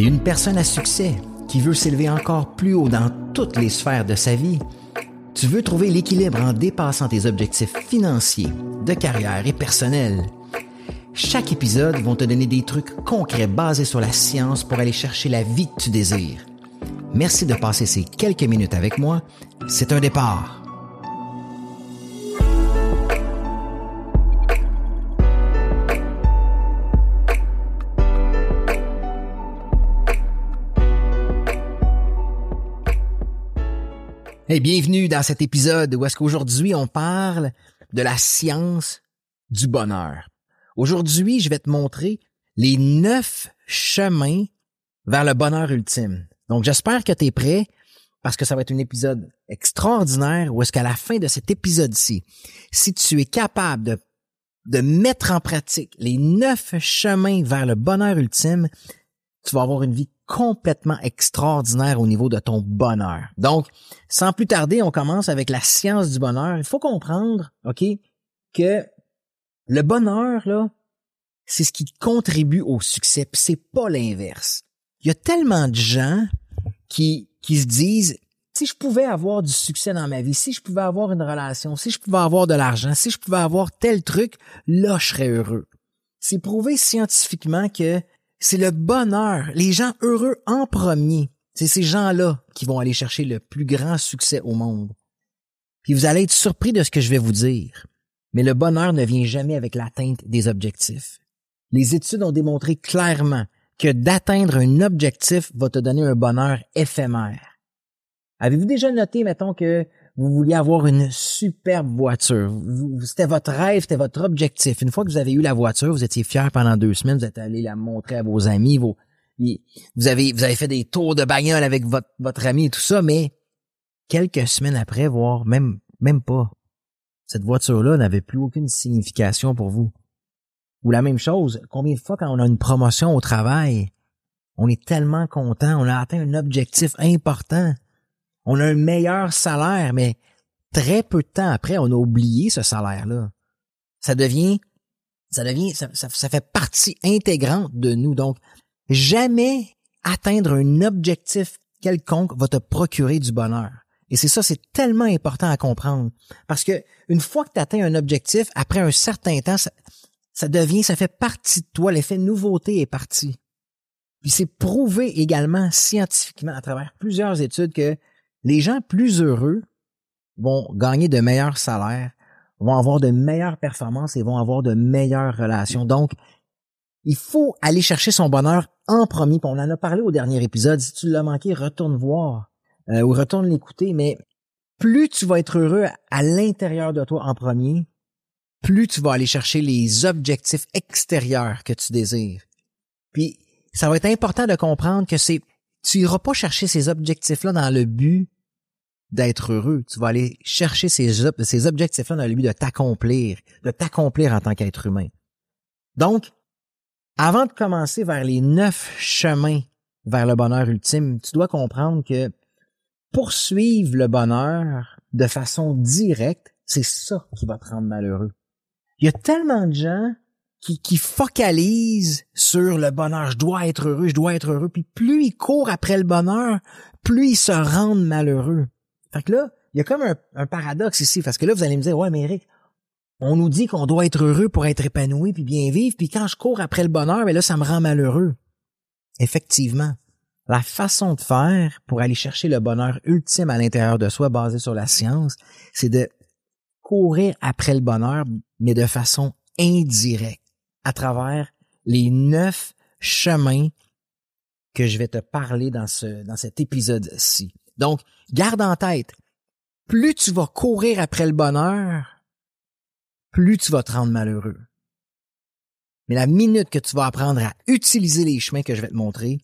T'es une personne à succès qui veut s'élever encore plus haut dans toutes les sphères de sa vie. Tu veux trouver l'équilibre en dépassant tes objectifs financiers, de carrière et personnels. Chaque épisode vont te donner des trucs concrets basés sur la science pour aller chercher la vie que tu désires. Merci de passer ces quelques minutes avec moi. C'est un départ. Bienvenue dans cet épisode où est-ce qu'aujourd'hui on parle de la science du bonheur. Aujourd'hui, je vais te montrer les neuf chemins vers le bonheur ultime. Donc, j'espère que tu es prêt parce que ça va être un épisode extraordinaire où est-ce qu'à la fin de cet épisode-ci, si tu es capable de, de mettre en pratique les neuf chemins vers le bonheur ultime, tu vas avoir une vie complètement extraordinaire au niveau de ton bonheur. Donc, sans plus tarder, on commence avec la science du bonheur. Il faut comprendre, OK, que le bonheur, là, c'est ce qui contribue au succès, puis c'est pas l'inverse. Il y a tellement de gens qui, qui se disent, si je pouvais avoir du succès dans ma vie, si je pouvais avoir une relation, si je pouvais avoir de l'argent, si je pouvais avoir tel truc, là, je serais heureux. C'est prouvé scientifiquement que c'est le bonheur, les gens heureux en premier. C'est ces gens-là qui vont aller chercher le plus grand succès au monde. Puis vous allez être surpris de ce que je vais vous dire. Mais le bonheur ne vient jamais avec l'atteinte des objectifs. Les études ont démontré clairement que d'atteindre un objectif va te donner un bonheur éphémère. Avez-vous déjà noté, mettons, que vous vouliez avoir une superbe voiture. C'était votre rêve, c'était votre objectif. Une fois que vous avez eu la voiture, vous étiez fier pendant deux semaines, vous êtes allé la montrer à vos amis, vos, vous avez, vous avez fait des tours de bagnole avec votre, votre ami et tout ça, mais quelques semaines après, voire même, même pas, cette voiture-là n'avait plus aucune signification pour vous. Ou la même chose, combien de fois quand on a une promotion au travail, on est tellement content, on a atteint un objectif important on a un meilleur salaire, mais très peu de temps après, on a oublié ce salaire-là. Ça devient, ça devient, ça, fait partie intégrante de nous. Donc, jamais atteindre un objectif quelconque va te procurer du bonheur. Et c'est ça, c'est tellement important à comprendre. Parce que une fois que tu atteins un objectif, après un certain temps, ça, ça devient, ça fait partie de toi. L'effet nouveauté est parti. Puis c'est prouvé également scientifiquement à travers plusieurs études que les gens plus heureux vont gagner de meilleurs salaires, vont avoir de meilleures performances et vont avoir de meilleures relations. Donc, il faut aller chercher son bonheur en premier. on en a parlé au dernier épisode. Si tu l'as manqué, retourne voir euh, ou retourne l'écouter. Mais plus tu vas être heureux à l'intérieur de toi en premier, plus tu vas aller chercher les objectifs extérieurs que tu désires. Puis, ça va être important de comprendre que c'est tu iras pas chercher ces objectifs-là dans le but d'être heureux. Tu vas aller chercher ces, ces objectifs-là dans le but de t'accomplir, de t'accomplir en tant qu'être humain. Donc, avant de commencer vers les neuf chemins vers le bonheur ultime, tu dois comprendre que poursuivre le bonheur de façon directe, c'est ça qui va te rendre malheureux. Il y a tellement de gens qui, focalise sur le bonheur. Je dois être heureux, je dois être heureux. Puis plus ils courent après le bonheur, plus ils se rendent malheureux. Fait que là, il y a comme un, paradoxe ici, parce que là, vous allez me dire, ouais, mais Eric, on nous dit qu'on doit être heureux pour être épanoui puis bien vivre, puis quand je cours après le bonheur, mais là, ça me rend malheureux. Effectivement, la façon de faire pour aller chercher le bonheur ultime à l'intérieur de soi, basé sur la science, c'est de courir après le bonheur, mais de façon indirecte à travers les neuf chemins que je vais te parler dans ce, dans cet épisode-ci. Donc, garde en tête, plus tu vas courir après le bonheur, plus tu vas te rendre malheureux. Mais la minute que tu vas apprendre à utiliser les chemins que je vais te montrer,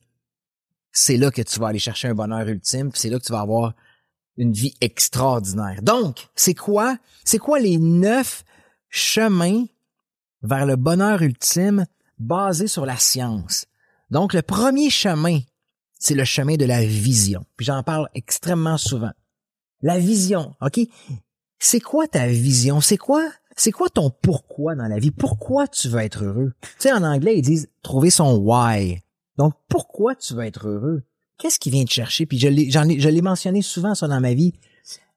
c'est là que tu vas aller chercher un bonheur ultime, c'est là que tu vas avoir une vie extraordinaire. Donc, c'est quoi? C'est quoi les neuf chemins vers le bonheur ultime basé sur la science. Donc, le premier chemin, c'est le chemin de la vision. Puis j'en parle extrêmement souvent. La vision, OK? C'est quoi ta vision? C'est quoi? C'est quoi ton pourquoi dans la vie? Pourquoi tu veux être heureux? Tu sais, en anglais, ils disent trouver son why. Donc, pourquoi tu veux être heureux? Qu'est-ce qui vient te chercher? Puis je l'ai, je l'ai mentionné souvent ça dans ma vie.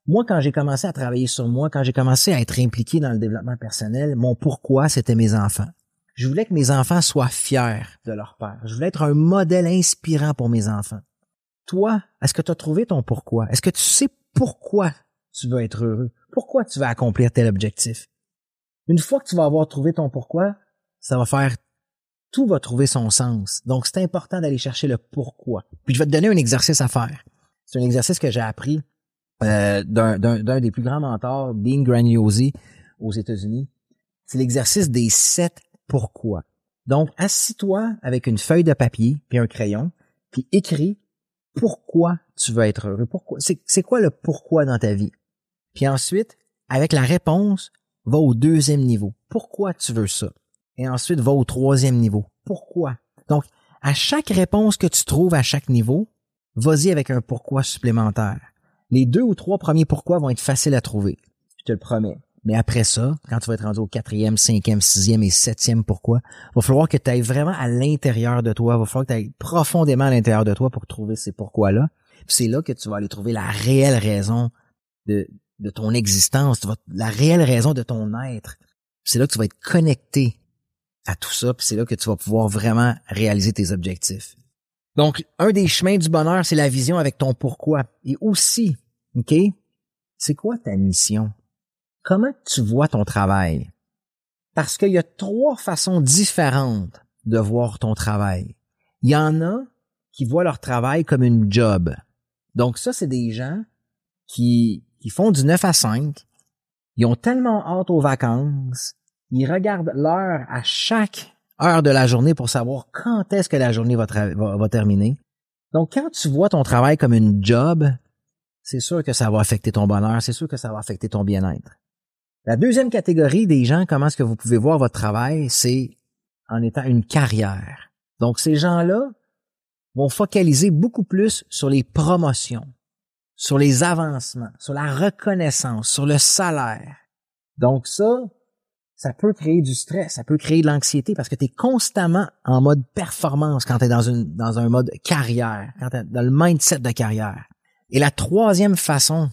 Moi, quand j'ai commencé à travailler sur moi, quand j'ai commencé à être impliqué dans le développement personnel, mon pourquoi, c'était mes enfants. Je voulais que mes enfants soient fiers de leur père. Je voulais être un modèle inspirant pour mes enfants. Toi, est-ce que tu as trouvé ton pourquoi? Est-ce que tu sais pourquoi tu veux être heureux? Pourquoi tu veux accomplir tel objectif? Une fois que tu vas avoir trouvé ton pourquoi, ça va faire tout va trouver son sens. Donc, c'est important d'aller chercher le pourquoi. Puis, je vais te donner un exercice à faire. C'est un exercice que j'ai appris euh, d'un des plus grands mentors, Dean Graniosi, aux États-Unis. C'est l'exercice des sept pourquoi. Donc, assis-toi avec une feuille de papier puis un crayon, puis écris pourquoi tu veux être heureux. Pourquoi C'est quoi le pourquoi dans ta vie? Puis ensuite, avec la réponse, va au deuxième niveau. Pourquoi tu veux ça? et ensuite va au troisième niveau. Pourquoi? Donc, à chaque réponse que tu trouves à chaque niveau, vas-y avec un pourquoi supplémentaire. Les deux ou trois premiers pourquoi vont être faciles à trouver. Je te le promets. Mais après ça, quand tu vas être rendu au quatrième, cinquième, sixième et septième pourquoi, va falloir que tu ailles vraiment à l'intérieur de toi. Va falloir que tu ailles profondément à l'intérieur de toi pour trouver ces pourquoi-là. C'est là que tu vas aller trouver la réelle raison de, de ton existence, la réelle raison de ton être. C'est là que tu vas être connecté à tout ça, puis c'est là que tu vas pouvoir vraiment réaliser tes objectifs. Donc, un des chemins du bonheur, c'est la vision avec ton pourquoi. Et aussi, OK, c'est quoi ta mission? Comment tu vois ton travail? Parce qu'il y a trois façons différentes de voir ton travail. Il y en a qui voient leur travail comme une job. Donc ça, c'est des gens qui, qui font du 9 à 5. Ils ont tellement hâte aux vacances ils regardent l'heure à chaque heure de la journée pour savoir quand est-ce que la journée va, va, terminer. Donc, quand tu vois ton travail comme une job, c'est sûr que ça va affecter ton bonheur, c'est sûr que ça va affecter ton bien-être. La deuxième catégorie des gens, comment est-ce que vous pouvez voir votre travail, c'est en étant une carrière. Donc, ces gens-là vont focaliser beaucoup plus sur les promotions, sur les avancements, sur la reconnaissance, sur le salaire. Donc ça, ça peut créer du stress, ça peut créer de l'anxiété parce que tu es constamment en mode performance quand tu es dans, une, dans un mode carrière, quand tu es dans le mindset de carrière. Et la troisième façon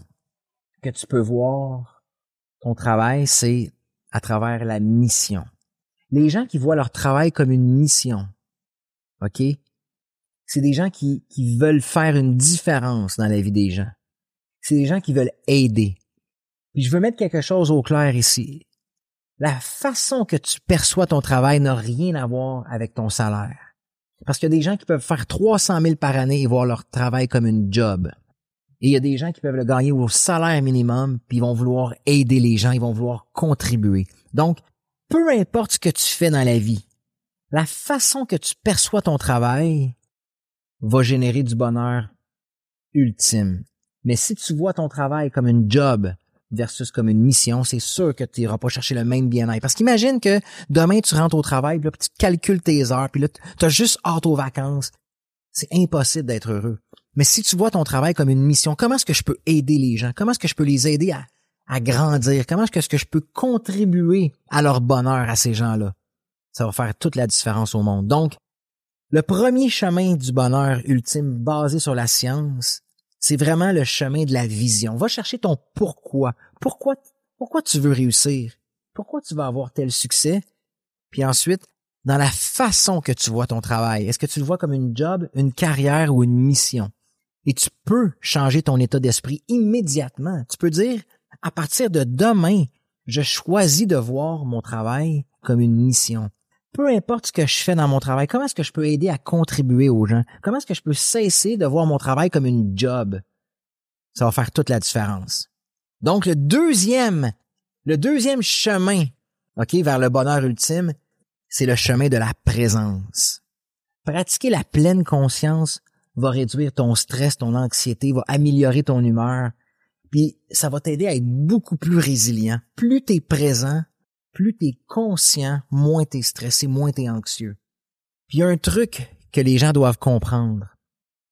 que tu peux voir ton travail, c'est à travers la mission. Les gens qui voient leur travail comme une mission, OK? C'est des gens qui, qui veulent faire une différence dans la vie des gens. C'est des gens qui veulent aider. Puis je veux mettre quelque chose au clair ici la façon que tu perçois ton travail n'a rien à voir avec ton salaire. Parce qu'il y a des gens qui peuvent faire 300 000 par année et voir leur travail comme une job. Et il y a des gens qui peuvent le gagner au salaire minimum, puis ils vont vouloir aider les gens, ils vont vouloir contribuer. Donc, peu importe ce que tu fais dans la vie, la façon que tu perçois ton travail va générer du bonheur ultime. Mais si tu vois ton travail comme une job, versus comme une mission, c'est sûr que tu n'iras pas chercher le même bien-être. Parce qu'imagine que demain, tu rentres au travail, puis là, tu calcules tes heures, puis là, tu as juste hâte aux vacances. C'est impossible d'être heureux. Mais si tu vois ton travail comme une mission, comment est-ce que je peux aider les gens? Comment est-ce que je peux les aider à, à grandir? Comment est-ce que je peux contribuer à leur bonheur à ces gens-là? Ça va faire toute la différence au monde. Donc, le premier chemin du bonheur ultime basé sur la science, c'est vraiment le chemin de la vision. Va chercher ton pourquoi. Pourquoi, pourquoi tu veux réussir? Pourquoi tu vas avoir tel succès? Puis ensuite, dans la façon que tu vois ton travail. Est-ce que tu le vois comme une job, une carrière ou une mission? Et tu peux changer ton état d'esprit immédiatement. Tu peux dire, à partir de demain, je choisis de voir mon travail comme une mission peu importe ce que je fais dans mon travail, comment est-ce que je peux aider à contribuer aux gens? Comment est-ce que je peux cesser de voir mon travail comme une job? Ça va faire toute la différence. Donc, le deuxième, le deuxième chemin, OK, vers le bonheur ultime, c'est le chemin de la présence. Pratiquer la pleine conscience va réduire ton stress, ton anxiété, va améliorer ton humeur, puis ça va t'aider à être beaucoup plus résilient. Plus tu es présent, plus tu es conscient, moins tu es stressé, moins tu es anxieux. Puis il y a un truc que les gens doivent comprendre.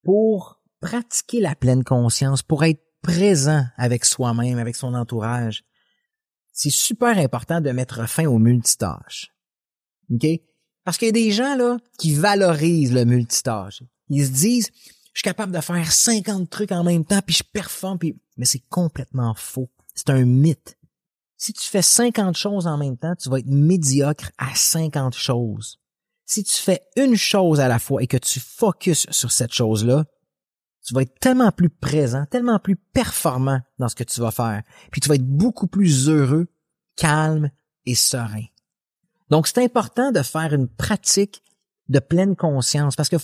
Pour pratiquer la pleine conscience, pour être présent avec soi-même, avec son entourage, c'est super important de mettre fin aux multitâches. OK? Parce qu'il y a des gens, là, qui valorisent le multitâche. Ils se disent, je suis capable de faire 50 trucs en même temps, puis je performe, mais c'est complètement faux. C'est un mythe. Si tu fais 50 choses en même temps, tu vas être médiocre à 50 choses. Si tu fais une chose à la fois et que tu focuses sur cette chose-là, tu vas être tellement plus présent, tellement plus performant dans ce que tu vas faire. Puis tu vas être beaucoup plus heureux, calme et serein. Donc c'est important de faire une pratique de pleine conscience parce que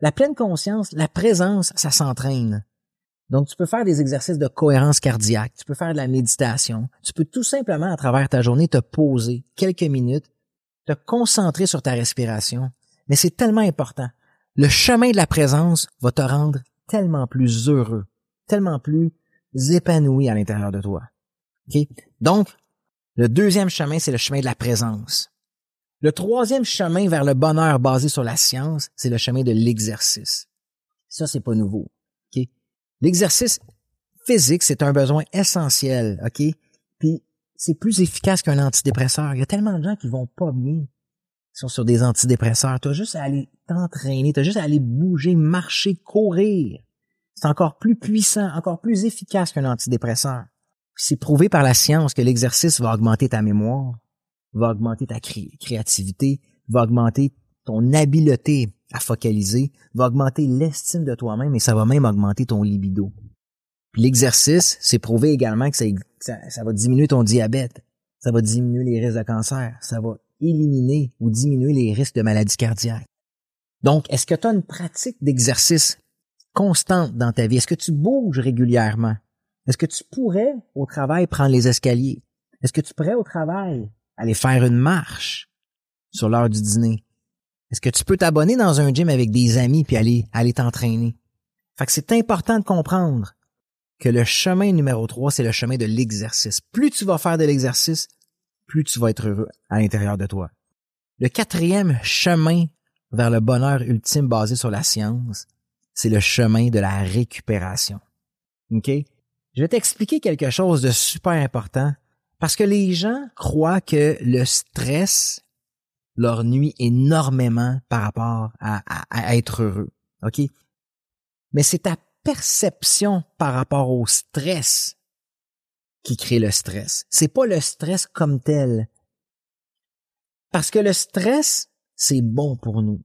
la pleine conscience, la présence, ça s'entraîne. Donc tu peux faire des exercices de cohérence cardiaque, tu peux faire de la méditation, tu peux tout simplement à travers ta journée te poser quelques minutes, te concentrer sur ta respiration, mais c'est tellement important. Le chemin de la présence va te rendre tellement plus heureux, tellement plus épanoui à l'intérieur de toi. Donc, le deuxième chemin, c'est le chemin de la présence. Le troisième chemin vers le bonheur basé sur la science, c'est le chemin de l'exercice. Ça, c'est pas nouveau. L'exercice physique, c'est un besoin essentiel, OK? Puis c'est plus efficace qu'un antidépresseur. Il y a tellement de gens qui vont pas bien, qui sont sur des antidépresseurs. Tu as juste à aller t'entraîner, tu as juste à aller bouger, marcher, courir. C'est encore plus puissant, encore plus efficace qu'un antidépresseur. C'est prouvé par la science que l'exercice va augmenter ta mémoire, va augmenter ta créativité, va augmenter ton habileté à focaliser, va augmenter l'estime de toi-même et ça va même augmenter ton libido. L'exercice, c'est prouvé également que ça, ça, va diminuer ton diabète, ça va diminuer les risques de cancer, ça va éliminer ou diminuer les risques de maladies cardiaques. Donc, est-ce que tu as une pratique d'exercice constante dans ta vie? Est-ce que tu bouges régulièrement? Est-ce que tu pourrais au travail prendre les escaliers? Est-ce que tu pourrais au travail aller faire une marche sur l'heure du dîner? Est-ce que tu peux t'abonner dans un gym avec des amis puis aller aller t'entraîner? Fait que c'est important de comprendre que le chemin numéro 3, c'est le chemin de l'exercice. Plus tu vas faire de l'exercice, plus tu vas être heureux à l'intérieur de toi. Le quatrième chemin vers le bonheur ultime basé sur la science, c'est le chemin de la récupération. OK? Je vais t'expliquer quelque chose de super important parce que les gens croient que le stress leur nuit énormément par rapport à, être heureux. OK? Mais c'est ta perception par rapport au stress qui crée le stress. C'est pas le stress comme tel. Parce que le stress, c'est bon pour nous.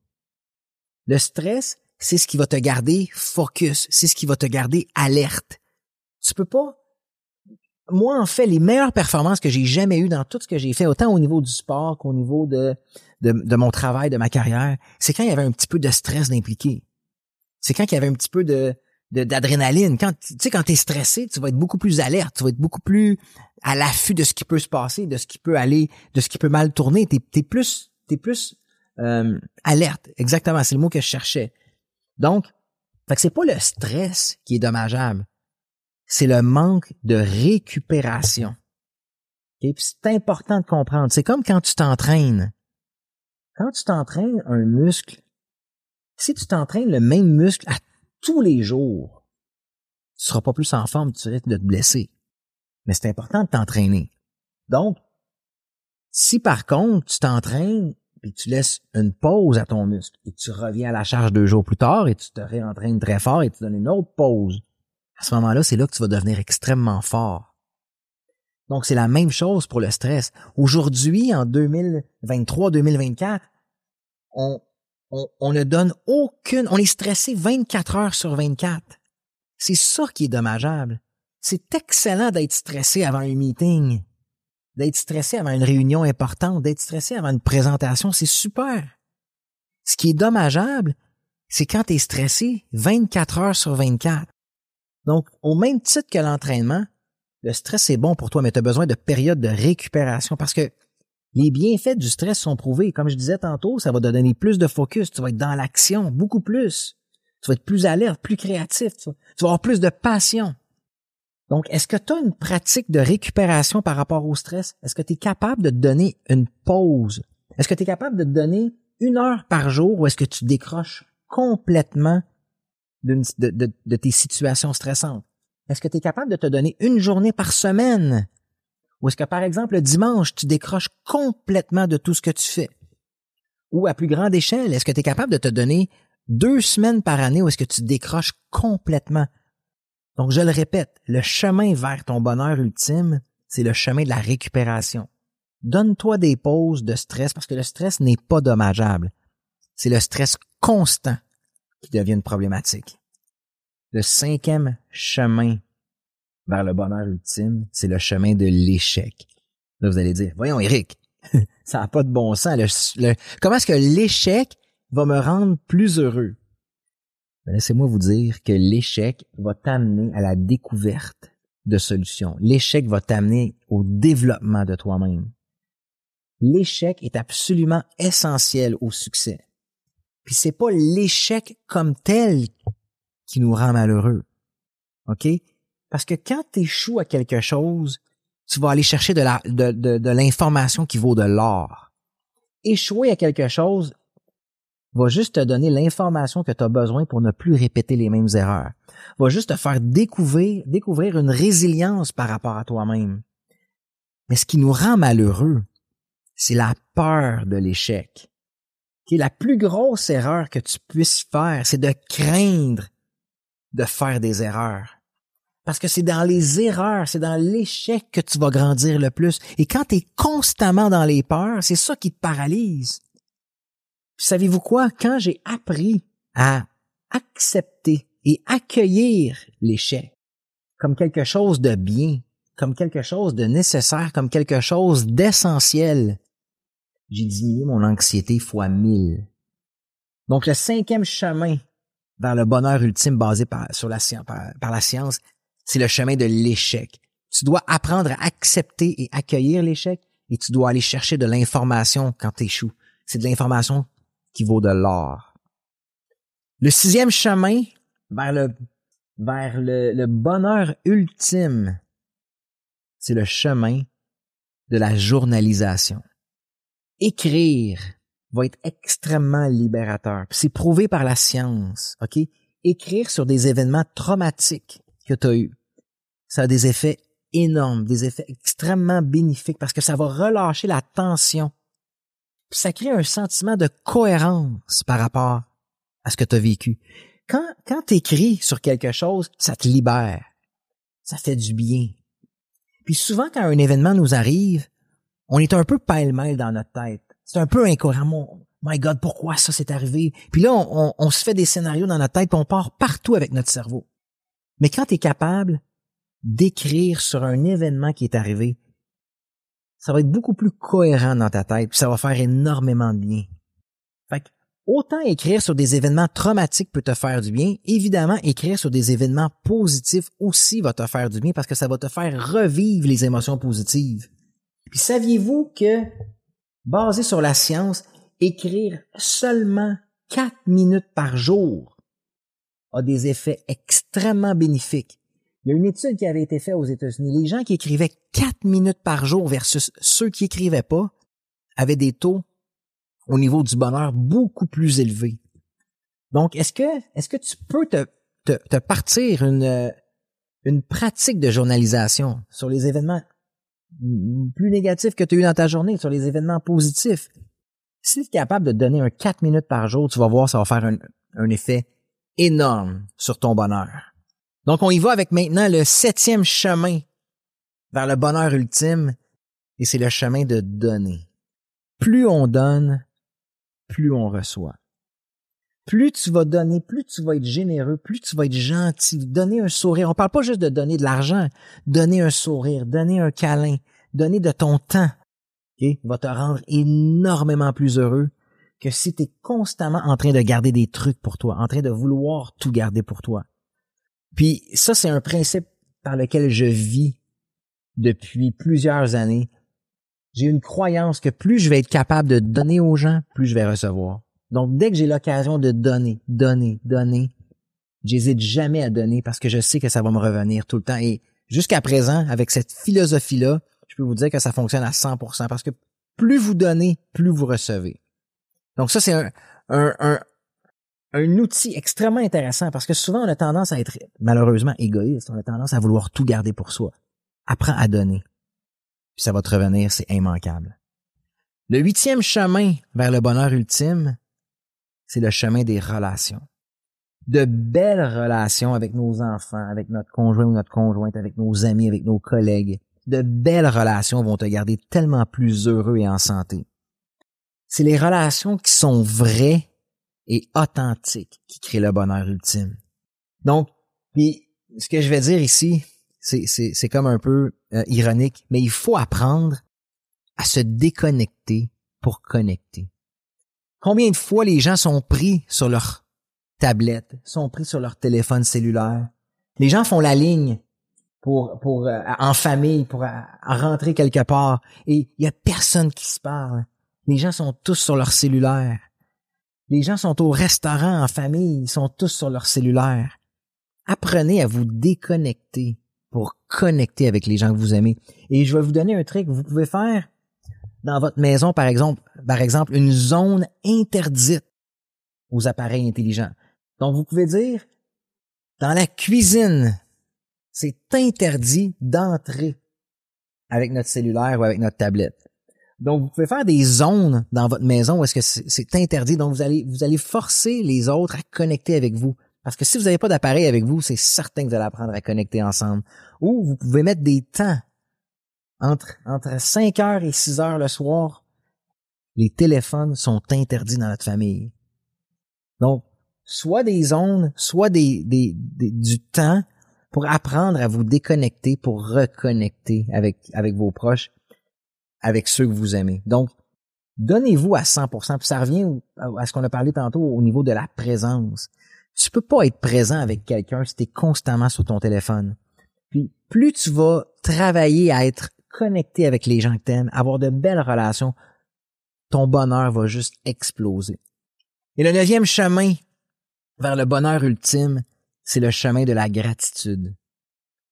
Le stress, c'est ce qui va te garder focus, c'est ce qui va te garder alerte. Tu peux pas moi, en fait, les meilleures performances que j'ai jamais eues dans tout ce que j'ai fait, autant au niveau du sport qu'au niveau de, de, mon travail, de ma carrière, c'est quand il y avait un petit peu de stress d'impliquer. C'est quand il y avait un petit peu de d'adrénaline. Quand tu sais quand t'es stressé, tu vas être beaucoup plus alerte, tu vas être beaucoup plus à l'affût de ce qui peut se passer, de ce qui peut aller, de ce qui peut mal tourner. T'es es plus t'es plus euh, alerte. Exactement, c'est le mot que je cherchais. Donc, fait que c'est pas le stress qui est dommageable c'est le manque de récupération. Et c'est important de comprendre. C'est comme quand tu t'entraînes. Quand tu t'entraînes un muscle, si tu t'entraînes le même muscle à tous les jours, tu seras pas plus en forme, tu risques de te blesser. Mais c'est important de t'entraîner. Donc, si par contre tu t'entraînes puis tu laisses une pause à ton muscle et tu reviens à la charge deux jours plus tard et tu te réentraînes très fort et tu donnes une autre pause, à ce moment-là, c'est là que tu vas devenir extrêmement fort. Donc, c'est la même chose pour le stress. Aujourd'hui, en 2023-2024, on, on, on, ne donne aucune, on est stressé 24 heures sur 24. C'est ça qui est dommageable. C'est excellent d'être stressé avant un meeting, d'être stressé avant une réunion importante, d'être stressé avant une présentation, c'est super. Ce qui est dommageable, c'est quand tu es stressé 24 heures sur 24. Donc, au même titre que l'entraînement, le stress est bon pour toi, mais tu as besoin de périodes de récupération parce que les bienfaits du stress sont prouvés. Comme je disais tantôt, ça va te donner plus de focus, tu vas être dans l'action, beaucoup plus. Tu vas être plus alerte, plus créatif, tu vas, avoir plus de passion. Donc, est-ce que tu as une pratique de récupération par rapport au stress? Est-ce que tu es capable de te donner une pause? Est-ce que tu es capable de te donner une heure par jour ou est-ce que tu décroches complètement de, tes situations stressantes? Est-ce que tu es capable de te donner une journée par semaine? Ou est-ce que, par exemple, le dimanche, tu décroches complètement de tout ce que tu fais? Ou à plus grande échelle, est-ce que tu es capable de te donner deux semaines par année où est-ce que tu décroches complètement? Donc, je le répète, le chemin vers ton bonheur ultime, c'est le chemin de la récupération. Donne-toi des pauses de stress parce que le stress n'est pas dommageable. C'est le stress constant qui devient une problématique. Le cinquième chemin vers le bonheur ultime, c'est le chemin de l'échec. Là, vous allez dire, voyons, Eric, ça n'a pas de bon sens. comment est-ce que l'échec va me rendre plus heureux? Ben, laissez-moi vous dire que l'échec va t'amener à la découverte de solutions. L'échec va t'amener au développement de toi-même. L'échec est absolument essentiel au succès. Puis c'est pas l'échec comme tel qui nous rend malheureux. OK? Parce que quand tu échoues à quelque chose, tu vas aller chercher de la, de, de l'information qui vaut de l'or. Échouer à quelque chose va juste te donner l'information que tu as besoin pour ne plus répéter les mêmes erreurs. Va juste te faire découvrir, découvrir une résilience par rapport à toi-même. Mais ce qui nous rend malheureux, c'est la peur de l'échec. Qui la plus grosse erreur que tu puisses faire, c'est de craindre de faire des erreurs. Parce que c'est dans les erreurs, c'est dans l'échec que tu vas grandir le plus. Et quand tu es constamment dans les peurs, c'est ça qui te paralyse. Savez-vous quoi? Quand j'ai appris à accepter et accueillir l'échec comme quelque chose de bien, comme quelque chose de nécessaire, comme quelque chose d'essentiel, j'ai diminué mon anxiété fois mille. Donc le cinquième chemin vers le bonheur ultime basé par, sur la, science, c'est le chemin de l'échec. Tu dois apprendre à accepter et accueillir l'échec et tu dois aller chercher de l'information quand tu échoues. C'est de l'information qui vaut de l'or. Le sixième chemin vers le bonheur ultime, c'est le chemin de la journalisation. Écrire va être extrêmement libérateur. C'est prouvé par la science, OK? Écrire sur des événements traumatiques que tu as eus, ça a des effets énormes, des effets extrêmement bénéfiques parce que ça va relâcher la tension ça crée un sentiment de cohérence par rapport à ce que tu as vécu. Quand, quand tu écris sur quelque chose, ça te libère. Ça fait du bien. Puis souvent, quand un événement nous arrive, on est un peu pêle-mêle dans notre tête. C'est un peu incohérent. My God, pourquoi ça s'est arrivé? Puis là, on, se fait des scénarios dans notre tête, puis on part partout avec notre cerveau. Mais quand tu es capable d'écrire sur un événement qui est arrivé, ça va être beaucoup plus cohérent dans ta tête, puis ça va faire énormément de bien. Fait que, autant écrire sur des événements traumatiques peut te faire du bien, évidemment, écrire sur des événements positifs aussi va te faire du bien parce que ça va te faire revivre les émotions positives. Puis saviez-vous que, basé sur la science, écrire seulement 4 minutes par jour a des effets extrêmement bénéfiques? Il y a une étude qui avait été faite aux États-Unis. Les gens qui écrivaient quatre minutes par jour versus ceux qui écrivaient pas avaient des taux au niveau du bonheur beaucoup plus élevés. Donc, est-ce que, est-ce que tu peux te, te, te partir une, une pratique de journalisation sur les événements plus négatifs que tu as eu dans ta journée, sur les événements positifs? Si tu es capable de donner un 4 minutes par jour, tu vas voir, ça va faire un, un effet énorme sur ton bonheur. Donc, on y va avec maintenant le septième chemin vers le bonheur ultime, et c'est le chemin de donner. Plus on donne, plus on reçoit. Plus tu vas donner, plus tu vas être généreux, plus tu vas être gentil, donner un sourire. On parle pas juste de donner de l'argent, donner un sourire, donner un câlin, donner de ton temps, okay, va te rendre énormément plus heureux que si tu es constamment en train de garder des trucs pour toi, en train de vouloir tout garder pour toi. Puis ça, c'est un principe par lequel je vis depuis plusieurs années. J'ai une croyance que plus je vais être capable de donner aux gens, plus je vais recevoir. Donc, dès que j'ai l'occasion de donner, donner, donner, j'hésite jamais à donner parce que je sais que ça va me revenir tout le temps. Et jusqu'à présent, avec cette philosophie-là, je peux vous dire que ça fonctionne à 100% parce que plus vous donnez, plus vous recevez. Donc ça, c'est un, un, un outil extrêmement intéressant parce que souvent on a tendance à être malheureusement égoïste, on a tendance à vouloir tout garder pour soi. Apprends à donner. Puis ça va te revenir, c'est immanquable. Le huitième chemin vers le bonheur ultime, c'est le chemin des relations. De belles relations avec nos enfants, avec notre conjoint ou notre conjointe, avec nos amis, avec nos collègues. De belles relations vont te garder tellement plus heureux et en santé. C'est les relations qui sont vraies et authentiques qui créent le bonheur ultime. Donc, puis, ce que je vais dire ici, c'est comme un peu euh, ironique, mais il faut apprendre à se déconnecter pour connecter. Combien de fois les gens sont pris sur leur tablette, sont pris sur leur téléphone cellulaire? Les gens font la ligne pour, pour euh, en famille, pour euh, rentrer quelque part, et il y a personne qui se parle. Les gens sont tous sur leur cellulaire. Les gens sont au restaurant en famille, ils sont tous sur leur cellulaire. Apprenez à vous déconnecter pour connecter avec les gens que vous aimez. Et je vais vous donner un truc. Vous pouvez faire dans votre maison, par exemple, par exemple, une zone interdite aux appareils intelligents. Donc, vous pouvez dire, dans la cuisine, c'est interdit d'entrer avec notre cellulaire ou avec notre tablette. Donc, vous pouvez faire des zones dans votre maison où est-ce que c'est interdit. Donc, vous allez, vous allez forcer les autres à connecter avec vous. Parce que si vous n'avez pas d'appareil avec vous, c'est certain que vous allez apprendre à connecter ensemble. Ou vous pouvez mettre des temps entre, entre 5 heures et 6 heures le soir. Les téléphones sont interdits dans notre famille. Donc, soit des zones, soit des, des, du temps pour apprendre à vous déconnecter, pour reconnecter avec, avec vos proches, avec ceux que vous aimez. Donc, donnez-vous à 100%. Puis ça revient à ce qu'on a parlé tantôt au niveau de la présence. Tu peux pas être présent avec quelqu'un si tu es constamment sur ton téléphone. Puis plus tu vas travailler à être connecté avec les gens que t'aimes, avoir de belles relations, ton bonheur va juste exploser. Et le neuvième chemin vers le bonheur ultime, c'est le chemin de la gratitude.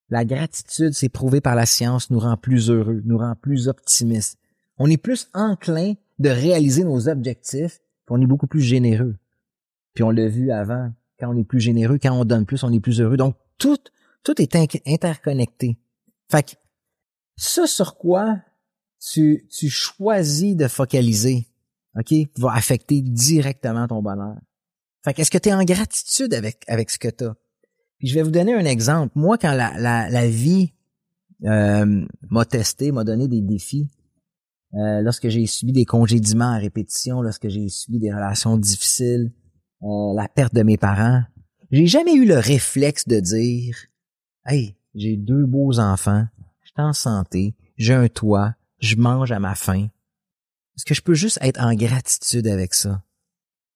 La gratitude, c'est prouvé par la science, nous rend plus heureux, nous rend plus optimistes. On est plus enclin de réaliser nos objectifs, puis on est beaucoup plus généreux. Puis on l'a vu avant, quand on est plus généreux, quand on donne plus, on est plus heureux. Donc, tout, tout est interconnecté. Fait que, ce sur quoi tu, tu choisis de focaliser, OK, va affecter directement ton bonheur. Fait que, est-ce que tu es en gratitude avec, avec ce que tu as? Puis je vais vous donner un exemple. Moi, quand la, la, la vie euh, m'a testé, m'a donné des défis, euh, lorsque j'ai subi des congédiements à répétition, lorsque j'ai subi des relations difficiles, euh, la perte de mes parents, j'ai jamais eu le réflexe de dire Hey, j'ai deux beaux enfants, suis en santé, j'ai un toit, je mange à ma faim. Est-ce que je peux juste être en gratitude avec ça?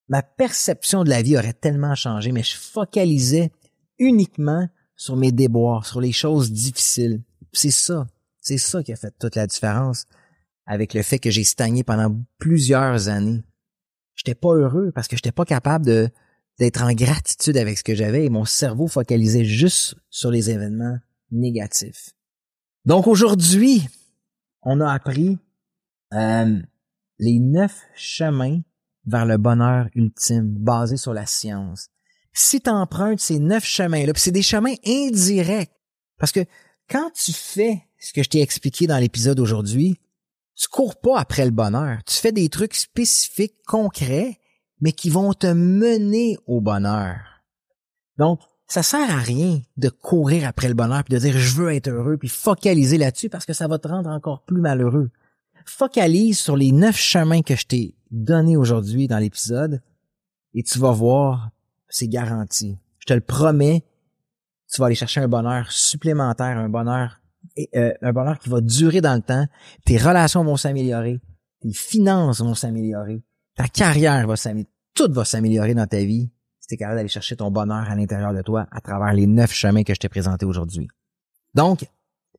Ma perception de la vie aurait tellement changé, mais je focalisais uniquement sur mes déboires, sur les choses difficiles. C'est ça, c'est ça qui a fait toute la différence avec le fait que j'ai stagné pendant plusieurs années j'étais pas heureux parce que j'étais pas capable de d'être en gratitude avec ce que j'avais et mon cerveau focalisait juste sur les événements négatifs. Donc aujourd'hui, on a appris euh, les neuf chemins vers le bonheur ultime basés sur la science. Si tu empruntes ces neuf chemins-là, c'est des chemins indirects, parce que quand tu fais ce que je t'ai expliqué dans l'épisode aujourd'hui, tu cours pas après le bonheur. Tu fais des trucs spécifiques, concrets, mais qui vont te mener au bonheur. Donc, ça sert à rien de courir après le bonheur puis de dire je veux être heureux puis focaliser là-dessus parce que ça va te rendre encore plus malheureux. Focalise sur les neuf chemins que je t'ai donnés aujourd'hui dans l'épisode et tu vas voir, c'est garanti. Je te le promets, tu vas aller chercher un bonheur supplémentaire, un bonheur euh, un bonheur qui va durer dans le temps, tes relations vont s'améliorer, tes finances vont s'améliorer, ta carrière va s'améliorer, tout va s'améliorer dans ta vie si tu d'aller chercher ton bonheur à l'intérieur de toi à travers les neuf chemins que je t'ai présentés aujourd'hui. Donc,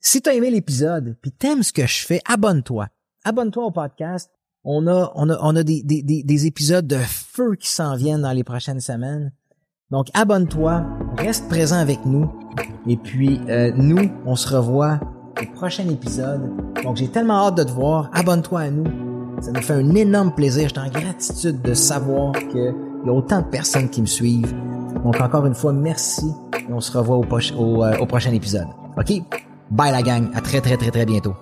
si tu as aimé l'épisode, puis t'aimes ce que je fais, abonne-toi. Abonne-toi au podcast. On a, on a, on a des, des, des épisodes de feu qui s'en viennent dans les prochaines semaines. Donc, abonne-toi, reste présent avec nous. Et puis, euh, nous, on se revoit au prochain épisode. Donc, j'ai tellement hâte de te voir. Abonne-toi à nous. Ça nous fait un énorme plaisir. Je en gratitude de savoir qu'il y a autant de personnes qui me suivent. Donc, encore une fois, merci. Et on se revoit au, au, euh, au prochain épisode. OK? Bye la gang. À très, très, très, très bientôt.